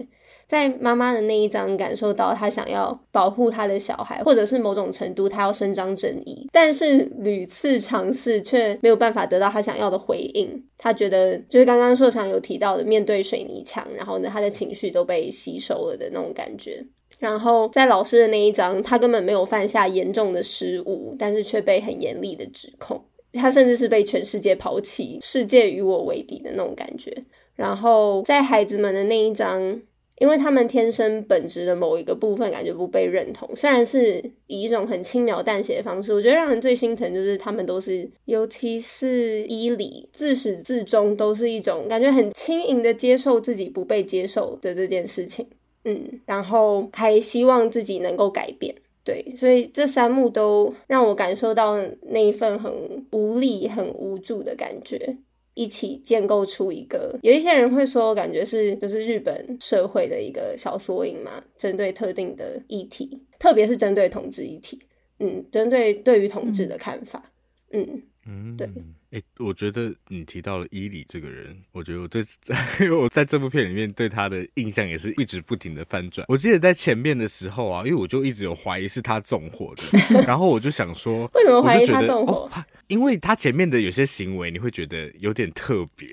在妈妈的那一章感受到她想要保护她的小孩，或者是某种程度她要伸张正义，但是屡次尝试却没有办法得到她想要的回应。她觉得就是刚刚硕强有提到的，面对水泥墙，然后呢，她的情绪都被吸收了的那种感觉。然后在老师的那一章，她根本没有犯下严重的失误，但是却被很严厉的指控。她甚至是被全世界抛弃，世界与我为敌的那种感觉。然后在孩子们的那一章。因为他们天生本质的某一个部分感觉不被认同，虽然是以一种很轻描淡写的方式，我觉得让人最心疼就是他们都是，尤其是伊里，自始至终都是一种感觉很轻盈的接受自己不被接受的这件事情，嗯，然后还希望自己能够改变，对，所以这三幕都让我感受到那一份很无力、很无助的感觉。一起建构出一个，有一些人会说，感觉是就是日本社会的一个小缩影嘛，针对特定的议题，特别是针对同志议题，嗯，针对对于同志的看法，嗯嗯，对。哎、欸，我觉得你提到了伊里这个人，我觉得我对 在我在这部片里面对他的印象也是一直不停的翻转。我记得在前面的时候啊，因为我就一直有怀疑是他纵火的，然后我就想说，为什么怀疑他纵火？哦，因为他前面的有些行为，你会觉得有点特别。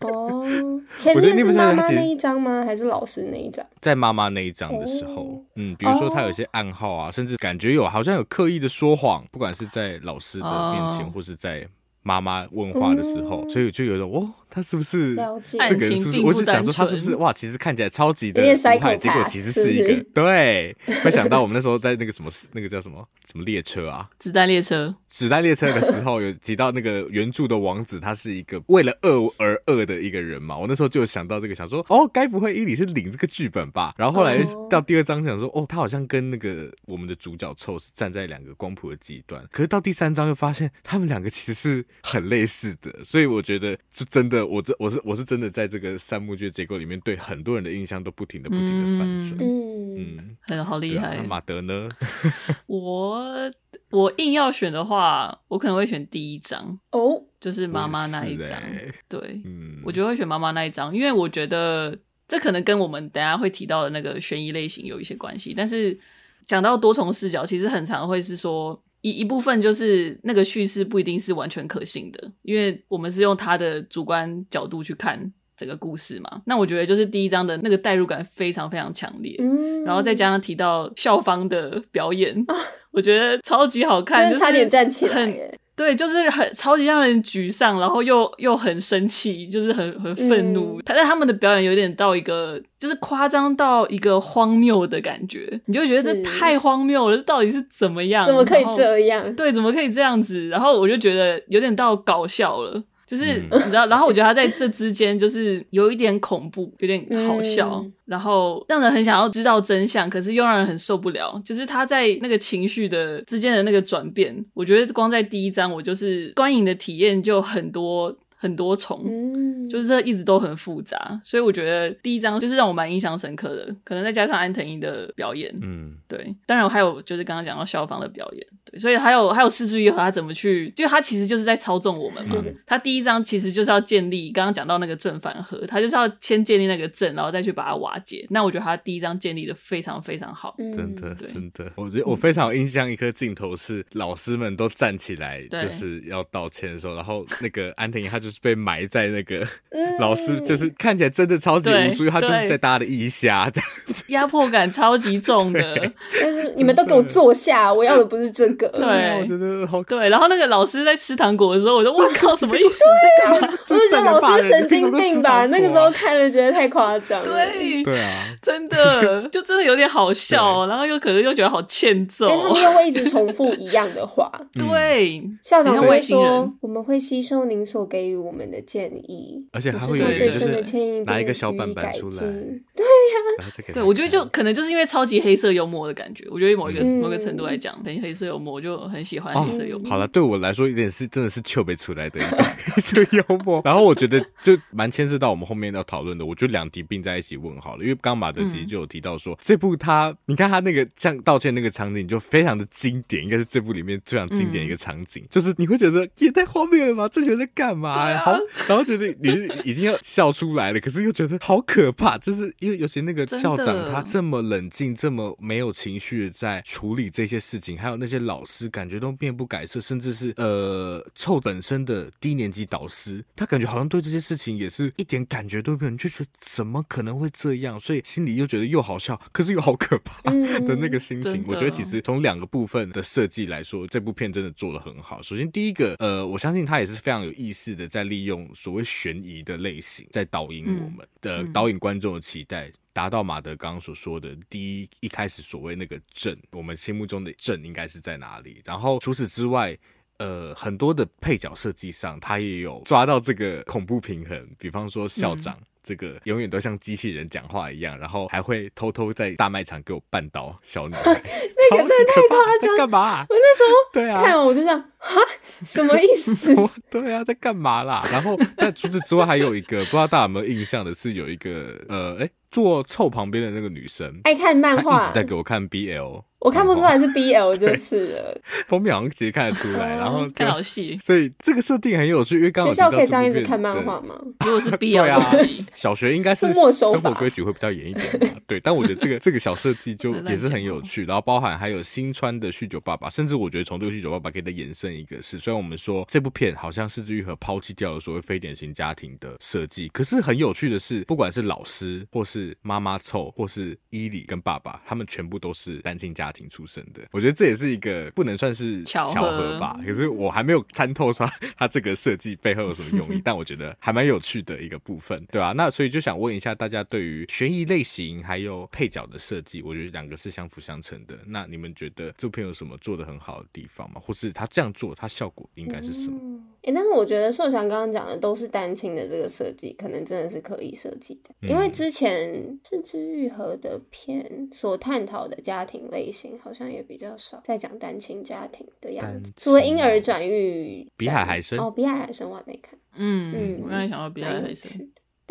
哦，前面是妈妈那一张吗？还是老师那一张？在妈妈那一张的时候，哦、嗯，比如说他有些暗号啊，甚至感觉有好像有刻意的说谎，不管是在老师的面前，哦、或是在。妈妈问话的时候，嗯、所以就有一种哦。他是不是这个人？是不是？我就想说他是不是哇？其实看起来超级的无害，结果其实是一个是是 对。没想到我们那时候在那个什么那个叫什么什么列车啊？子弹列车。子弹列车的时候有提到那个原著的王子，他是一个为了恶而恶的一个人嘛。我那时候就想到这个，想说哦，该不会伊里是领这个剧本吧？然后后来到第二章想说哦，他好像跟那个我们的主角臭是站在两个光谱的极端。可是到第三章又发现他们两个其实是很类似的，所以我觉得是真的。我这我是我是。真的在这个三幕剧结构里面，对很多人的印象都不停的、不停的反转。嗯嗯，很好厉害。那马德呢？我我硬要选的话，我可能会选第一章哦，就是妈妈那一章。对，嗯，我觉得会选妈妈那一张，因为我觉得这可能跟我们等下会提到的那个悬疑类型有一些关系。但是讲到多重视角，其实很常会是说。一一部分就是那个叙事不一定是完全可信的，因为我们是用他的主观角度去看整个故事嘛。那我觉得就是第一章的那个代入感非常非常强烈，嗯，然后再加上提到校方的表演，啊，我觉得超级好看，差点站起来耶。对，就是很超级让人沮丧，然后又又很生气，就是很很愤怒。他在、嗯、他们的表演有点到一个，就是夸张到一个荒谬的感觉，你就觉得这太荒谬了，这到底是怎么样？怎么可以这样？对，怎么可以这样子？然后我就觉得有点到搞笑了。就是你知道，然后我觉得他在这之间就是有一点恐怖，有点好笑，嗯、然后让人很想要知道真相，可是又让人很受不了。就是他在那个情绪的之间的那个转变，我觉得光在第一章，我就是观影的体验就很多。很多重，嗯，就是这一直都很复杂，所以我觉得第一章就是让我蛮印象深刻的，可能再加上安藤樱的表演，嗯，对，当然我还有就是刚刚讲到校方的表演，对，所以还有还有是枝裕和他怎么去，就他其实就是在操纵我们嘛，嗯、他第一章其实就是要建立刚刚讲到那个正反合，他就是要先建立那个正，然后再去把它瓦解。那我觉得他第一章建立的非常非常好，嗯、真的真的，我觉得我非常有印象一颗镜头是老师们都站起来就是要道歉的时候，然后那个安婷她就。是被埋在那个 老师，就是看起来真的超级无助，他就是在大家的腋下这样子，压迫感超级重的。但是你们都给我坐下，我要的不是这个。对，我觉得好对。然后那个老师在吃糖果的时候，我就哇靠，什么意思？不是觉得老师神经病吧？那个时候看了觉得太夸张了。对 对啊，真的就真的有点好笑，然后又可能又觉得好欠揍。他们又会一直重复一样的话。对，校长会说：“我们会吸收您所给予。”我们的建议，而且还会有一个就是拿一个小板板出来，对呀，对，我觉得就可能就是因为超级黑色幽默的感觉，我觉得某一个某个程度来讲，等于黑色幽默默，我就很喜欢黑色幽默。好了，对我来说，有点是真的是丘北出来的一个 黑色幽默。然后我觉得就蛮牵涉到我们后面要讨论的，我就两题并在一起问好了。因为刚刚马德其实就有提到说，这部他你看他那个像道歉那个场景就非常的经典，应该是这部里面非常经典一个场景，就是你会觉得也太荒谬了吧？这群人在干嘛呀？好，然后觉得你已经要笑出来了，可是又觉得好可怕，就是因为尤其那个校长他这么冷静，这么没有情绪在处理这些事情，还有那些老师感觉都面不改色，甚至是呃臭本身的低年级导师，他感觉好像对这些事情也是一点感觉都没有，你就觉得怎么可能会这样？所以心里又觉得又好笑，可是又好可怕 的那个心情。我觉得其实从两个部分的设计来说，这部片真的做得很好。首先第一个，呃，我相信他也是非常有意识的在利用所谓悬疑的类型，在导引我们的导引观众的期待。达到马德刚刚所说的第一一开始所谓那个正，我们心目中的正应该是在哪里？然后除此之外，呃，很多的配角设计上，他也有抓到这个恐怖平衡。比方说校长。嗯这个永远都像机器人讲话一样，然后还会偷偷在大卖场给我绊倒小女孩，那个真的太夸张！干嘛、啊？我那时候对啊，看我就这样哈，什么意思？对啊，在干嘛啦？然后，但除此之外还有一个，不知道大家有没有印象的是，有一个呃，哎，坐臭旁边的那个女生，爱看漫画，一直在给我看 BL。我看不出来是 BL 就是了，封面好像其实看得出来，然后看好戏，所以这个设定很有趣，因为刚好学校可以这样一直看漫画吗？如果是 BL 啊，小学应该是生活规矩会比较严一点嘛，对。但我觉得这个这个小设计就也是很有趣，然后包含还有新川的酗酒爸爸，甚至我觉得从这个酗酒爸爸可以再延伸一个是，虽然我们说这部片好像是枝裕和抛弃掉了所谓非典型家庭的设计，可是很有趣的是，不管是老师或是妈妈凑或是伊里跟爸爸，他们全部都是单亲家庭出身的。我觉得这也是一个不能算是巧合吧，可是我还没有参透说 他这个设计背后有什么用意，但我觉得还蛮有趣的一个部分，对啊，那所以就想问一下大家，对于悬疑类型还有配角的设计，我觉得两个是相辅相成的。那你们觉得这部片有什么做的很好的地方吗？或是他这样做，他效果应该是什么？哎、嗯欸，但是我觉得硕翔刚刚讲的都是单亲的这个设计，可能真的是可以设计的，因为之前是枝裕和的片所探讨的家庭类型，好像也比。比较少在讲单亲家庭的样子，除了婴儿转育，比海还深哦，比海还深我还没看，嗯嗯，我刚才想到比海还深。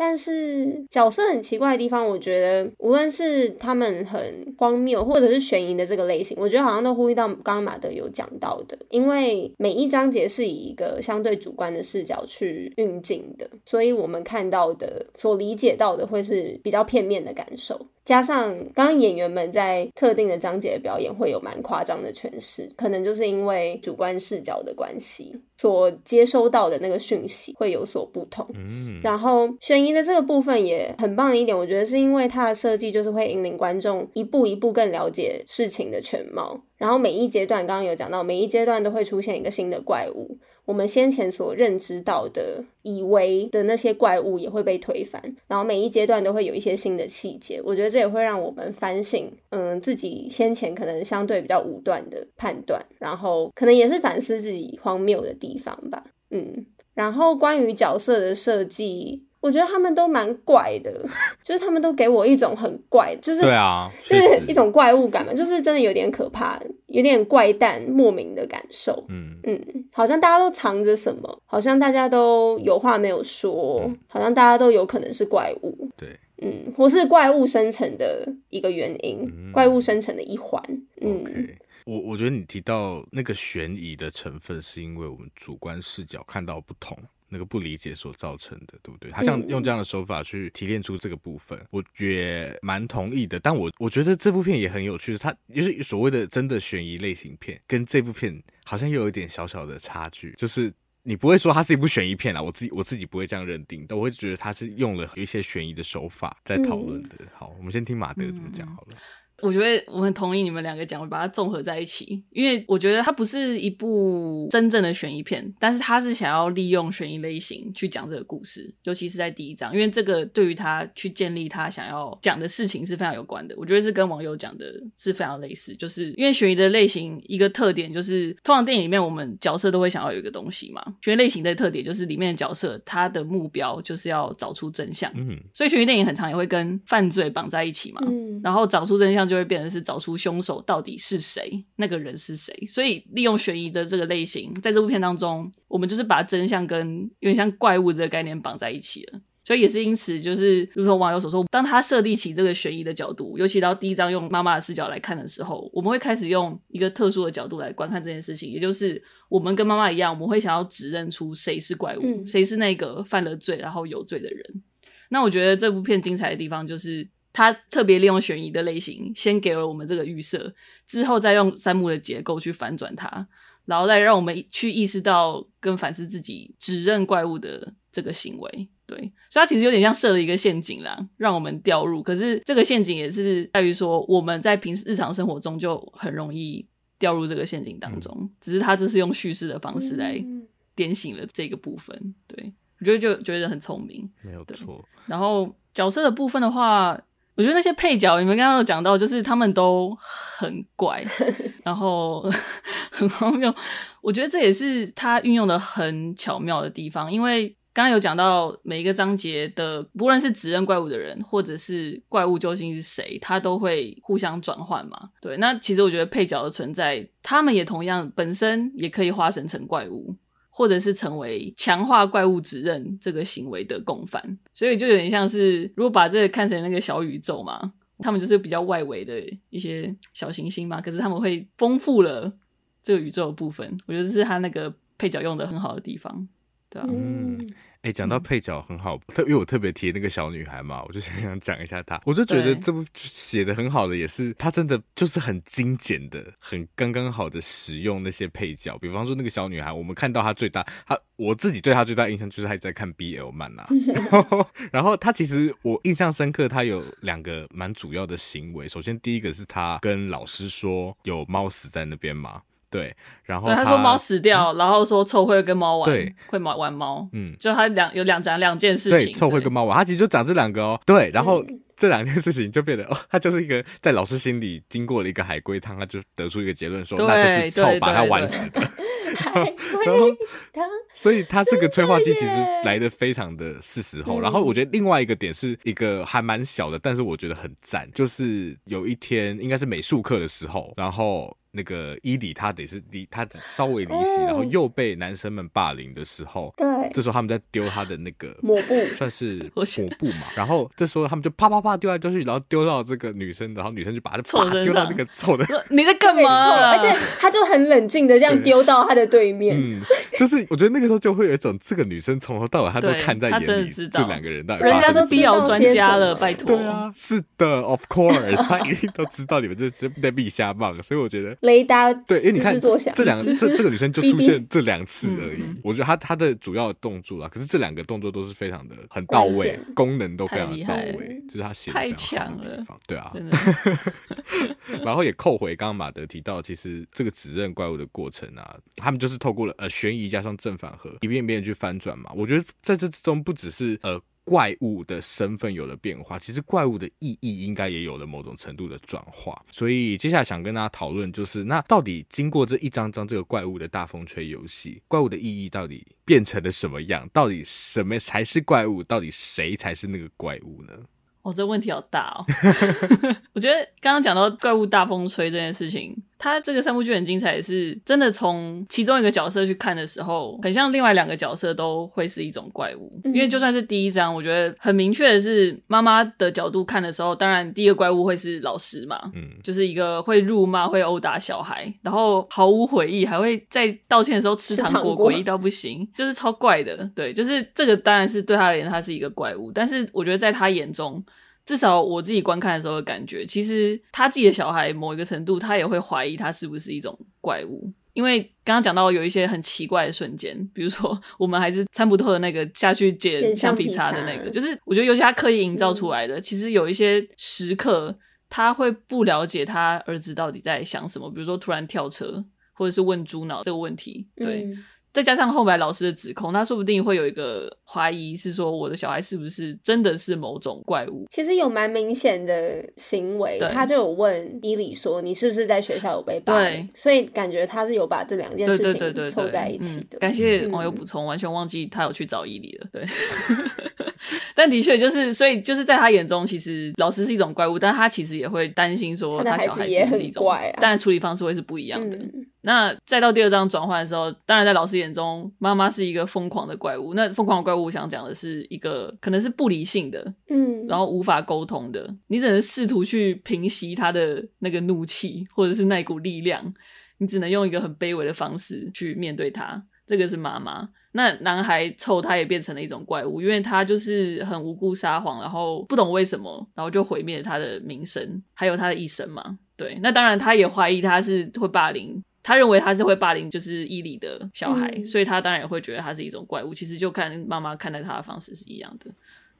但是角色很奇怪的地方，我觉得无论是他们很荒谬，或者是悬疑的这个类型，我觉得好像都呼应到刚刚马德有讲到的，因为每一章节是以一个相对主观的视角去运镜的，所以我们看到的、所理解到的会是比较片面的感受。加上刚刚演员们在特定的章节的表演会有蛮夸张的诠释，可能就是因为主观视角的关系，所接收到的那个讯息会有所不同。嗯，然后悬疑的这个部分也很棒的一点，我觉得是因为它的设计就是会引领观众一步一步更了解事情的全貌，然后每一阶段刚刚有讲到，每一阶段都会出现一个新的怪物。我们先前所认知到的、以为的那些怪物也会被推翻，然后每一阶段都会有一些新的细节。我觉得这也会让我们反省，嗯，自己先前可能相对比较武断的判断，然后可能也是反思自己荒谬的地方吧。嗯，然后关于角色的设计。我觉得他们都蛮怪的，就是他们都给我一种很怪，就是对啊，就是一种怪物感嘛，就是真的有点可怕，有点怪诞、莫名的感受。嗯嗯，好像大家都藏着什么，好像大家都有话没有说，嗯、好像大家都有可能是怪物。对，嗯，或是怪物生成的一个原因，嗯、怪物生成的一环。嗯，okay. 我我觉得你提到那个悬疑的成分，是因为我们主观视角看到不同。那个不理解所造成的，对不对？他像用这样的手法去提炼出这个部分，嗯、我也蛮同意的。但我我觉得这部片也很有趣，它就是所谓的真的悬疑类型片，跟这部片好像又有一点小小的差距。就是你不会说它是一部悬疑片啦，我自己我自己不会这样认定，但我会觉得它是用了一些悬疑的手法在讨论的。好，我们先听马德怎么讲好了。我觉得我很同意你们两个讲，我把它综合在一起，因为我觉得它不是一部真正的悬疑片，但是它是想要利用悬疑类型去讲这个故事，尤其是在第一章，因为这个对于他去建立他想要讲的事情是非常有关的。我觉得是跟网友讲的是非常类似，就是因为悬疑的类型一个特点就是，通常电影里面我们角色都会想要有一个东西嘛，悬疑类型的特点就是里面的角色他的目标就是要找出真相，嗯，所以悬疑电影很常也会跟犯罪绑在一起嘛，嗯，然后找出真相。就会变成是找出凶手到底是谁，那个人是谁。所以利用悬疑的这个类型，在这部片当中，我们就是把真相跟有点像怪物这个概念绑在一起了。所以也是因此，就是如同网友所说，当他设立起这个悬疑的角度，尤其到第一章用妈妈的视角来看的时候，我们会开始用一个特殊的角度来观看这件事情，也就是我们跟妈妈一样，我们会想要指认出谁是怪物，嗯、谁是那个犯了罪然后有罪的人。那我觉得这部片精彩的地方就是，他特别利用悬疑的类型，先给了我们这个预设，之后再用三幕的结构去反转它，然后再让我们去意识到跟反思自己指认怪物的这个行为。对，所以它其实有点像设了一个陷阱啦，让我们掉入。可是这个陷阱也是在于说，我们在平时日常生活中就很容易掉入这个陷阱当中。嗯、只是他这是用叙事的方式来点醒了这个部分。对，我觉得就觉得很聪明，没有错。然后角色的部分的话，我觉得那些配角，你们刚刚有讲到，就是他们都很怪，然后 很荒谬。我觉得这也是他运用的很巧妙的地方，因为。刚刚有讲到每一个章节的，不论是指认怪物的人，或者是怪物究竟是谁，他都会互相转换嘛。对，那其实我觉得配角的存在，他们也同样本身也可以化身成怪物，或者是成为强化怪物指认这个行为的共犯。所以就有点像是，如果把这个看成那个小宇宙嘛，他们就是比较外围的一些小行星嘛，可是他们会丰富了这个宇宙的部分。我觉得这是他那个配角用的很好的地方。对啊，嗯，哎、欸，讲到配角很好，特、嗯、因为我特别提那个小女孩嘛，我就想想讲一下她，我就觉得这部写的很好的也是，她真的就是很精简的，很刚刚好的使用那些配角，比方说那个小女孩，我们看到她最大，她我自己对她最大印象就是她在看 BL 漫啊 然后她其实我印象深刻，她有两个蛮主要的行为，首先第一个是她跟老师说有猫死在那边嘛。对，然后他，他说猫死掉，嗯、然后说臭会跟猫玩，对，会玩玩猫，嗯，就他两有两讲两件事情，对，臭会跟猫玩，他其实就讲这两个哦，对，然后这两件事情就变得哦，他就是一个在老师心里经过了一个海龟汤，他就得出一个结论说，那就是臭把他玩死的，海龟汤，所以他这个催化剂其实来的非常的是时候，然后我觉得另外一个点是一个还蛮小的，但是我觉得很赞，就是有一天应该是美术课的时候，然后。那个伊迪他得是离他只稍微离席，然后又被男生们霸凌的时候，对，这时候他们在丢他的那个 抹布，算是 抹布嘛。然后这时候他们就啪啪啪丢来丢去，然后丢到这个女生，然后女生就把它啪丢到那个臭的。你在干嘛？而且他就很冷静的这样丢到他的对面。嗯，就是我觉得那个时候就会有一种这个女生从头到尾她都看在眼里，这两个人到底人家都 BL 专家了，拜托。对啊，是的，Of course，他一定都知道你们这是在立下棒，所以我觉得。雷达对，因为你看这两个这这个女生就出现这两次而已，我觉得她她的主要动作啊，可是这两个动作都是非常的很到位，功能都非常的到位，就是她写的非常好的地方，对啊。然后也扣回刚刚马德提到，其实这个指认怪物的过程啊，他们就是透过了呃悬疑加上正反合，一遍一遍去翻转嘛。我觉得在这之中不只是呃。怪物的身份有了变化，其实怪物的意义应该也有了某种程度的转化。所以接下来想跟大家讨论，就是那到底经过这一张张这个怪物的大风吹游戏，怪物的意义到底变成了什么样？到底什么才是怪物？到底谁才是那个怪物呢？哦，这问题好大哦！我觉得刚刚讲到怪物大风吹这件事情，它这个三部剧很精彩，是真的从其中一个角色去看的时候，很像另外两个角色都会是一种怪物。因为就算是第一章，我觉得很明确的是妈妈的角度看的时候，当然第一个怪物会是老师嘛，嗯，就是一个会辱骂、会殴打小孩，然后毫无悔意，还会在道歉的时候吃糖果，诡异到不行，就是超怪的。对，就是这个当然是对他而言，他是一个怪物，但是我觉得在他眼中。至少我自己观看的时候的感觉，其实他自己的小孩某一个程度，他也会怀疑他是不是一种怪物。因为刚刚讲到有一些很奇怪的瞬间，比如说我们还是参不透的那个下去捡橡皮擦的那个，就是我觉得尤其他刻意营造出来的，嗯、其实有一些时刻他会不了解他儿子到底在想什么，比如说突然跳车，或者是问猪脑这个问题，对。嗯再加上后来老师的指控，他说不定会有一个怀疑，是说我的小孩是不是真的是某种怪物？其实有蛮明显的行为，他就有问伊里说：“你是不是在学校有被霸凌？”对所以感觉他是有把这两件事情凑在一起的。感谢网友补充，完全忘记他有去找伊里了。对。但的确就是，所以就是在他眼中，其实老师是一种怪物，但他其实也会担心说，他小孩是不是一种怪，但处理方式会是不一样的。嗯、那再到第二章转换的时候，当然在老师眼中，妈妈是一个疯狂的怪物。那疯狂的怪物，我想讲的是一个可能是不理性的，嗯，然后无法沟通的，你只能试图去平息他的那个怒气，或者是那股力量，你只能用一个很卑微的方式去面对他。这个是妈妈。那男孩臭，他也变成了一种怪物，因为他就是很无辜撒谎，然后不懂为什么，然后就毁灭了他的名声，还有他的一生嘛。对，那当然他也怀疑他是会霸凌，他认为他是会霸凌就是伊里的小孩，嗯，所以他当然也会觉得他是一种怪物。其实就看妈妈看待他的方式是一样的。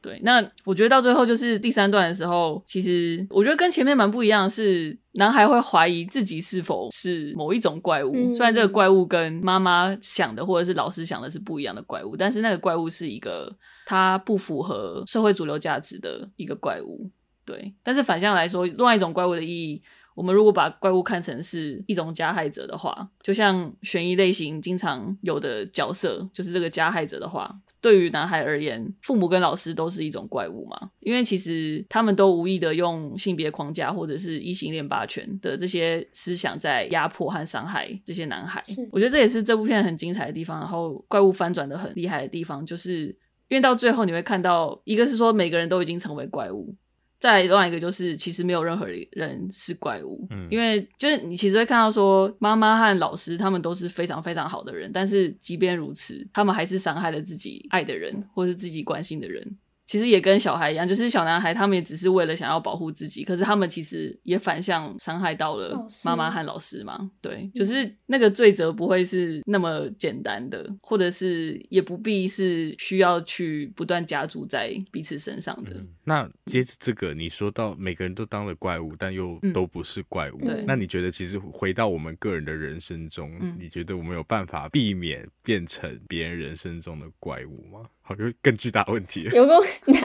对，那我觉得到最后就是第三段的时候，其实我觉得跟前面蛮不一样的是，男孩会怀疑自己是否是某一种怪物。嗯、虽然这个怪物跟妈妈想的或者是老师想的是不一样的怪物，但是那个怪物是一个他不符合社会主流价值的一个怪物。对，但是反向来说，另外一种怪物的意义，我们如果把怪物看成是一种加害者的话，就像悬疑类型经常有的角色，就是这个加害者的话。对于男孩而言，父母跟老师都是一种怪物嘛，因为其实他们都无意的用性别框架或者是异性恋霸权的这些思想在压迫和伤害这些男孩。我觉得这也是这部片很精彩的地方，然后怪物翻转的很厉害的地方，就是因为到最后你会看到，一个是说每个人都已经成为怪物。再另外一个就是，其实没有任何人是怪物，嗯，因为就是你其实会看到说，妈妈和老师他们都是非常非常好的人，但是即便如此，他们还是伤害了自己爱的人或是自己关心的人。其实也跟小孩一样，就是小男孩，他们也只是为了想要保护自己，可是他们其实也反向伤害到了妈妈和老师嘛。哦、对，就是那个罪责不会是那么简单的，或者是也不必是需要去不断加注在彼此身上的。嗯、那接着这个，你说到每个人都当了怪物，但又都不是怪物，那你觉得其实回到我们个人的人生中，嗯、你觉得我们有办法避免变成别人人生中的怪物吗？好有更巨大问题，有个难，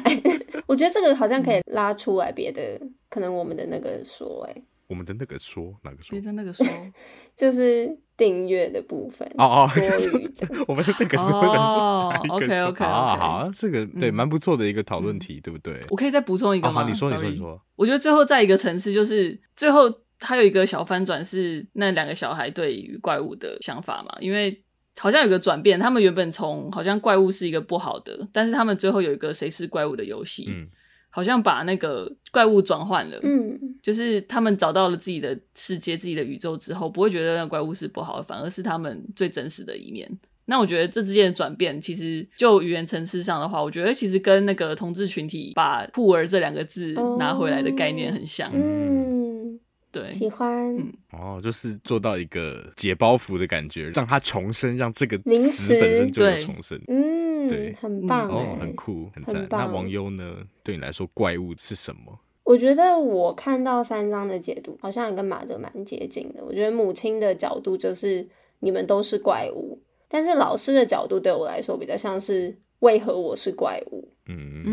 我觉得这个好像可以拉出来别的，嗯、可能我们的那个说，哎，我们的那个说哪个说？你的那个说，就是订阅的部分。哦哦，我们的那个说哦，OK OK，好好，这个对蛮不错的一个讨论题，对不对？我可以再补充一个吗？好，你说你说你说，我觉得最后在一个层次，就是最后他有一个小翻转，是那两个小孩对于怪物的想法嘛，因为。好像有个转变，他们原本从好像怪物是一个不好的，但是他们最后有一个谁是怪物的游戏，嗯，好像把那个怪物转换了，嗯，就是他们找到了自己的世界、自己的宇宙之后，不会觉得那怪物是不好的，反而是他们最真实的一面。那我觉得这之间的转变，其实就语言层次上的话，我觉得其实跟那个同志群体把“酷儿”这两个字拿回来的概念很像，嗯。对，喜欢、嗯、哦，就是做到一个解包袱的感觉，让它重生，让这个词本身就有重生。嗯，对，很棒哦，很酷，很赞。那王优呢？对你来说，怪物是什么？我觉得我看到三章的解读，好像也跟马德蛮接近的。我觉得母亲的角度就是你们都是怪物，但是老师的角度对我来说比较像是为何我是怪物？嗯嗯，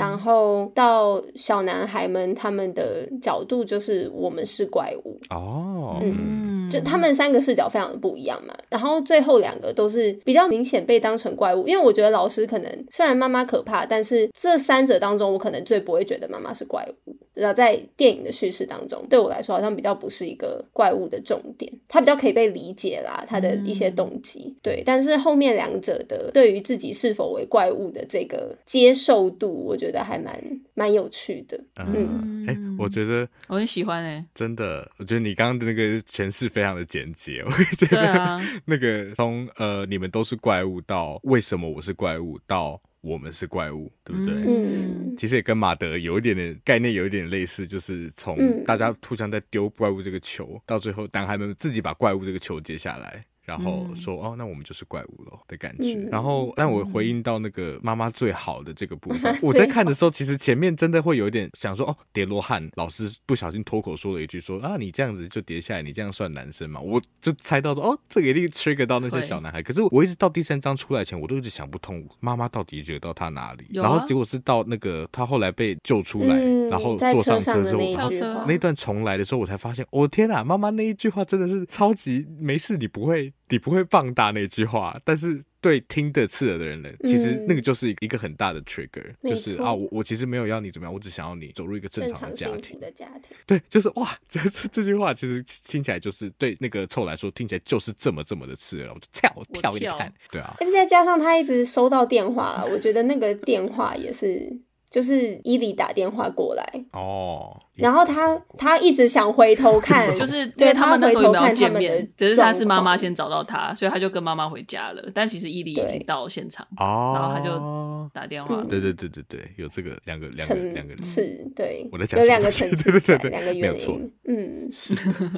然后到小男孩们他们的角度就是我们是怪物哦，嗯，就他们三个视角非常的不一样嘛。然后最后两个都是比较明显被当成怪物，因为我觉得老师可能虽然妈妈可怕，但是这三者当中，我可能最不会觉得妈妈是怪物。知道在电影的叙事当中，对我来说好像比较不是一个怪物的重点，他比较可以被理解啦，他的一些动机，对。但是后面两者的对于自己是否为怪物的这个。接受度，我觉得还蛮蛮有趣的。嗯，哎、欸，我觉得我很喜欢哎、欸，真的，我觉得你刚刚的那个诠释非常的简洁。我觉得 那个从呃你们都是怪物到为什么我是怪物到我们是怪物，对不对？嗯，其实也跟马德有一点点概念有一点类似，就是从大家互相在丢怪物这个球，到最后男孩们自己把怪物这个球接下来。然后说哦，那我们就是怪物了的感觉。嗯、然后，但我回应到那个妈妈最好的这个部分，我在看的时候，其实前面真的会有一点想说哦，叠罗汉老师不小心脱口说了一句说啊，你这样子就叠下来，你这样算男生嘛？我就猜到说哦，这个一定 trigger 到那些小男孩。可是我一直到第三章出来前，我都一直想不通，妈妈到底惹到他哪里？啊、然后结果是到那个他后来被救出来，嗯、然后坐上车之后，然后那段重来的时候，我才发现，我、哦、天哪，妈妈那一句话真的是超级没事，你不会。你不会放大那句话，但是对听的刺耳的人呢，其实那个就是一个很大的 trigger，、嗯、就是啊，我我其实没有要你怎么样，我只想要你走入一个正常的家庭的家庭。对，就是哇，这这这句话其实听起来就是对那个臭来说听起来就是这么这么的刺耳，我就跳我跳一看，对啊。再加上他一直收到电话了，我觉得那个电话也是。就是伊里打电话过来哦，然后他他一直想回头看，就是对他们那时候有没有见面，只是他是妈妈先找到他，所以他就跟妈妈回家了。但其实伊里已经到现场，哦，然后他就打电话。对对对对对，有这个两个两个两个次，对，我在讲有两个层次，对对对，两个原因，嗯，是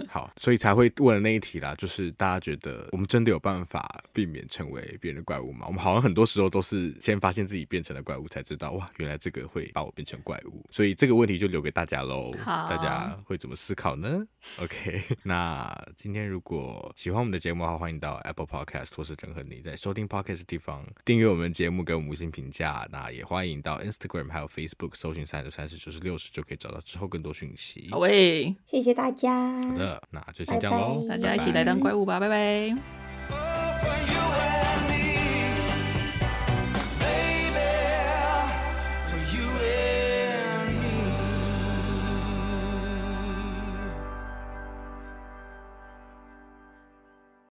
好，所以才会问了那一题啦，就是大家觉得我们真的有办法避免成为别人的怪物吗？我们好像很多时候都是先发现自己变成了怪物，才知道哇，原来这个。会把我变成怪物，所以这个问题就留给大家喽。好，大家会怎么思考呢？OK，那今天如果喜欢我们的节目的话，欢迎到 Apple Podcast 或是任何你在收听 Podcast 的地方订阅我们节目，给我们五星评价。那也欢迎到 Instagram 还有 Facebook 搜寻三十三十九十六十，就可以找到之后更多讯息。好喂，谢谢大家。好的，那就先这样喽，大家一起来当怪物吧，拜拜。拜拜。